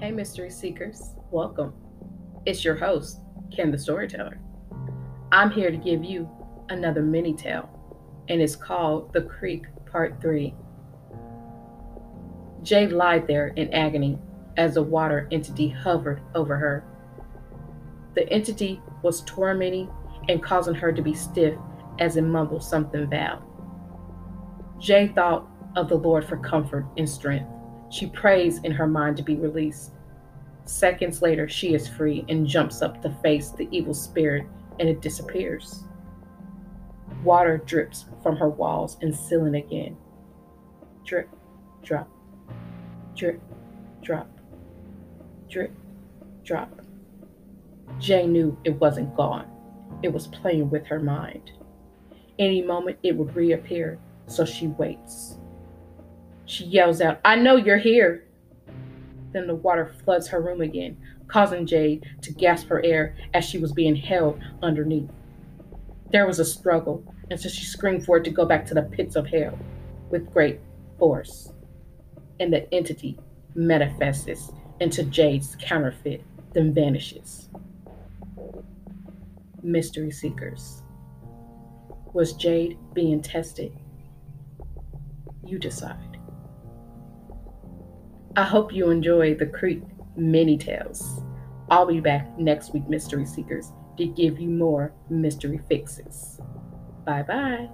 Hey, Mystery Seekers, welcome. It's your host, Ken the Storyteller. I'm here to give you another mini tale, and it's called The Creek Part 3. Jade lied there in agony as the water entity hovered over her. The entity was tormenting and causing her to be stiff as it mumbled something vile. Jade thought of the Lord for comfort and strength. She prays in her mind to be released. Seconds later, she is free and jumps up to face the evil spirit, and it disappears. Water drips from her walls and ceiling again. Drip, drop, drip, drop, drip, drop. Jay knew it wasn't gone. It was playing with her mind. Any moment it would reappear, so she waits. She yells out, I know you're here. Then the water floods her room again, causing Jade to gasp for air as she was being held underneath. There was a struggle, and so she screamed for it to go back to the pits of hell with great force. And the entity manifests into Jade's counterfeit, then vanishes. Mystery Seekers. Was Jade being tested? You decide. I hope you enjoy the Creek mini tales. I'll be back next week, Mystery Seekers, to give you more mystery fixes. Bye bye.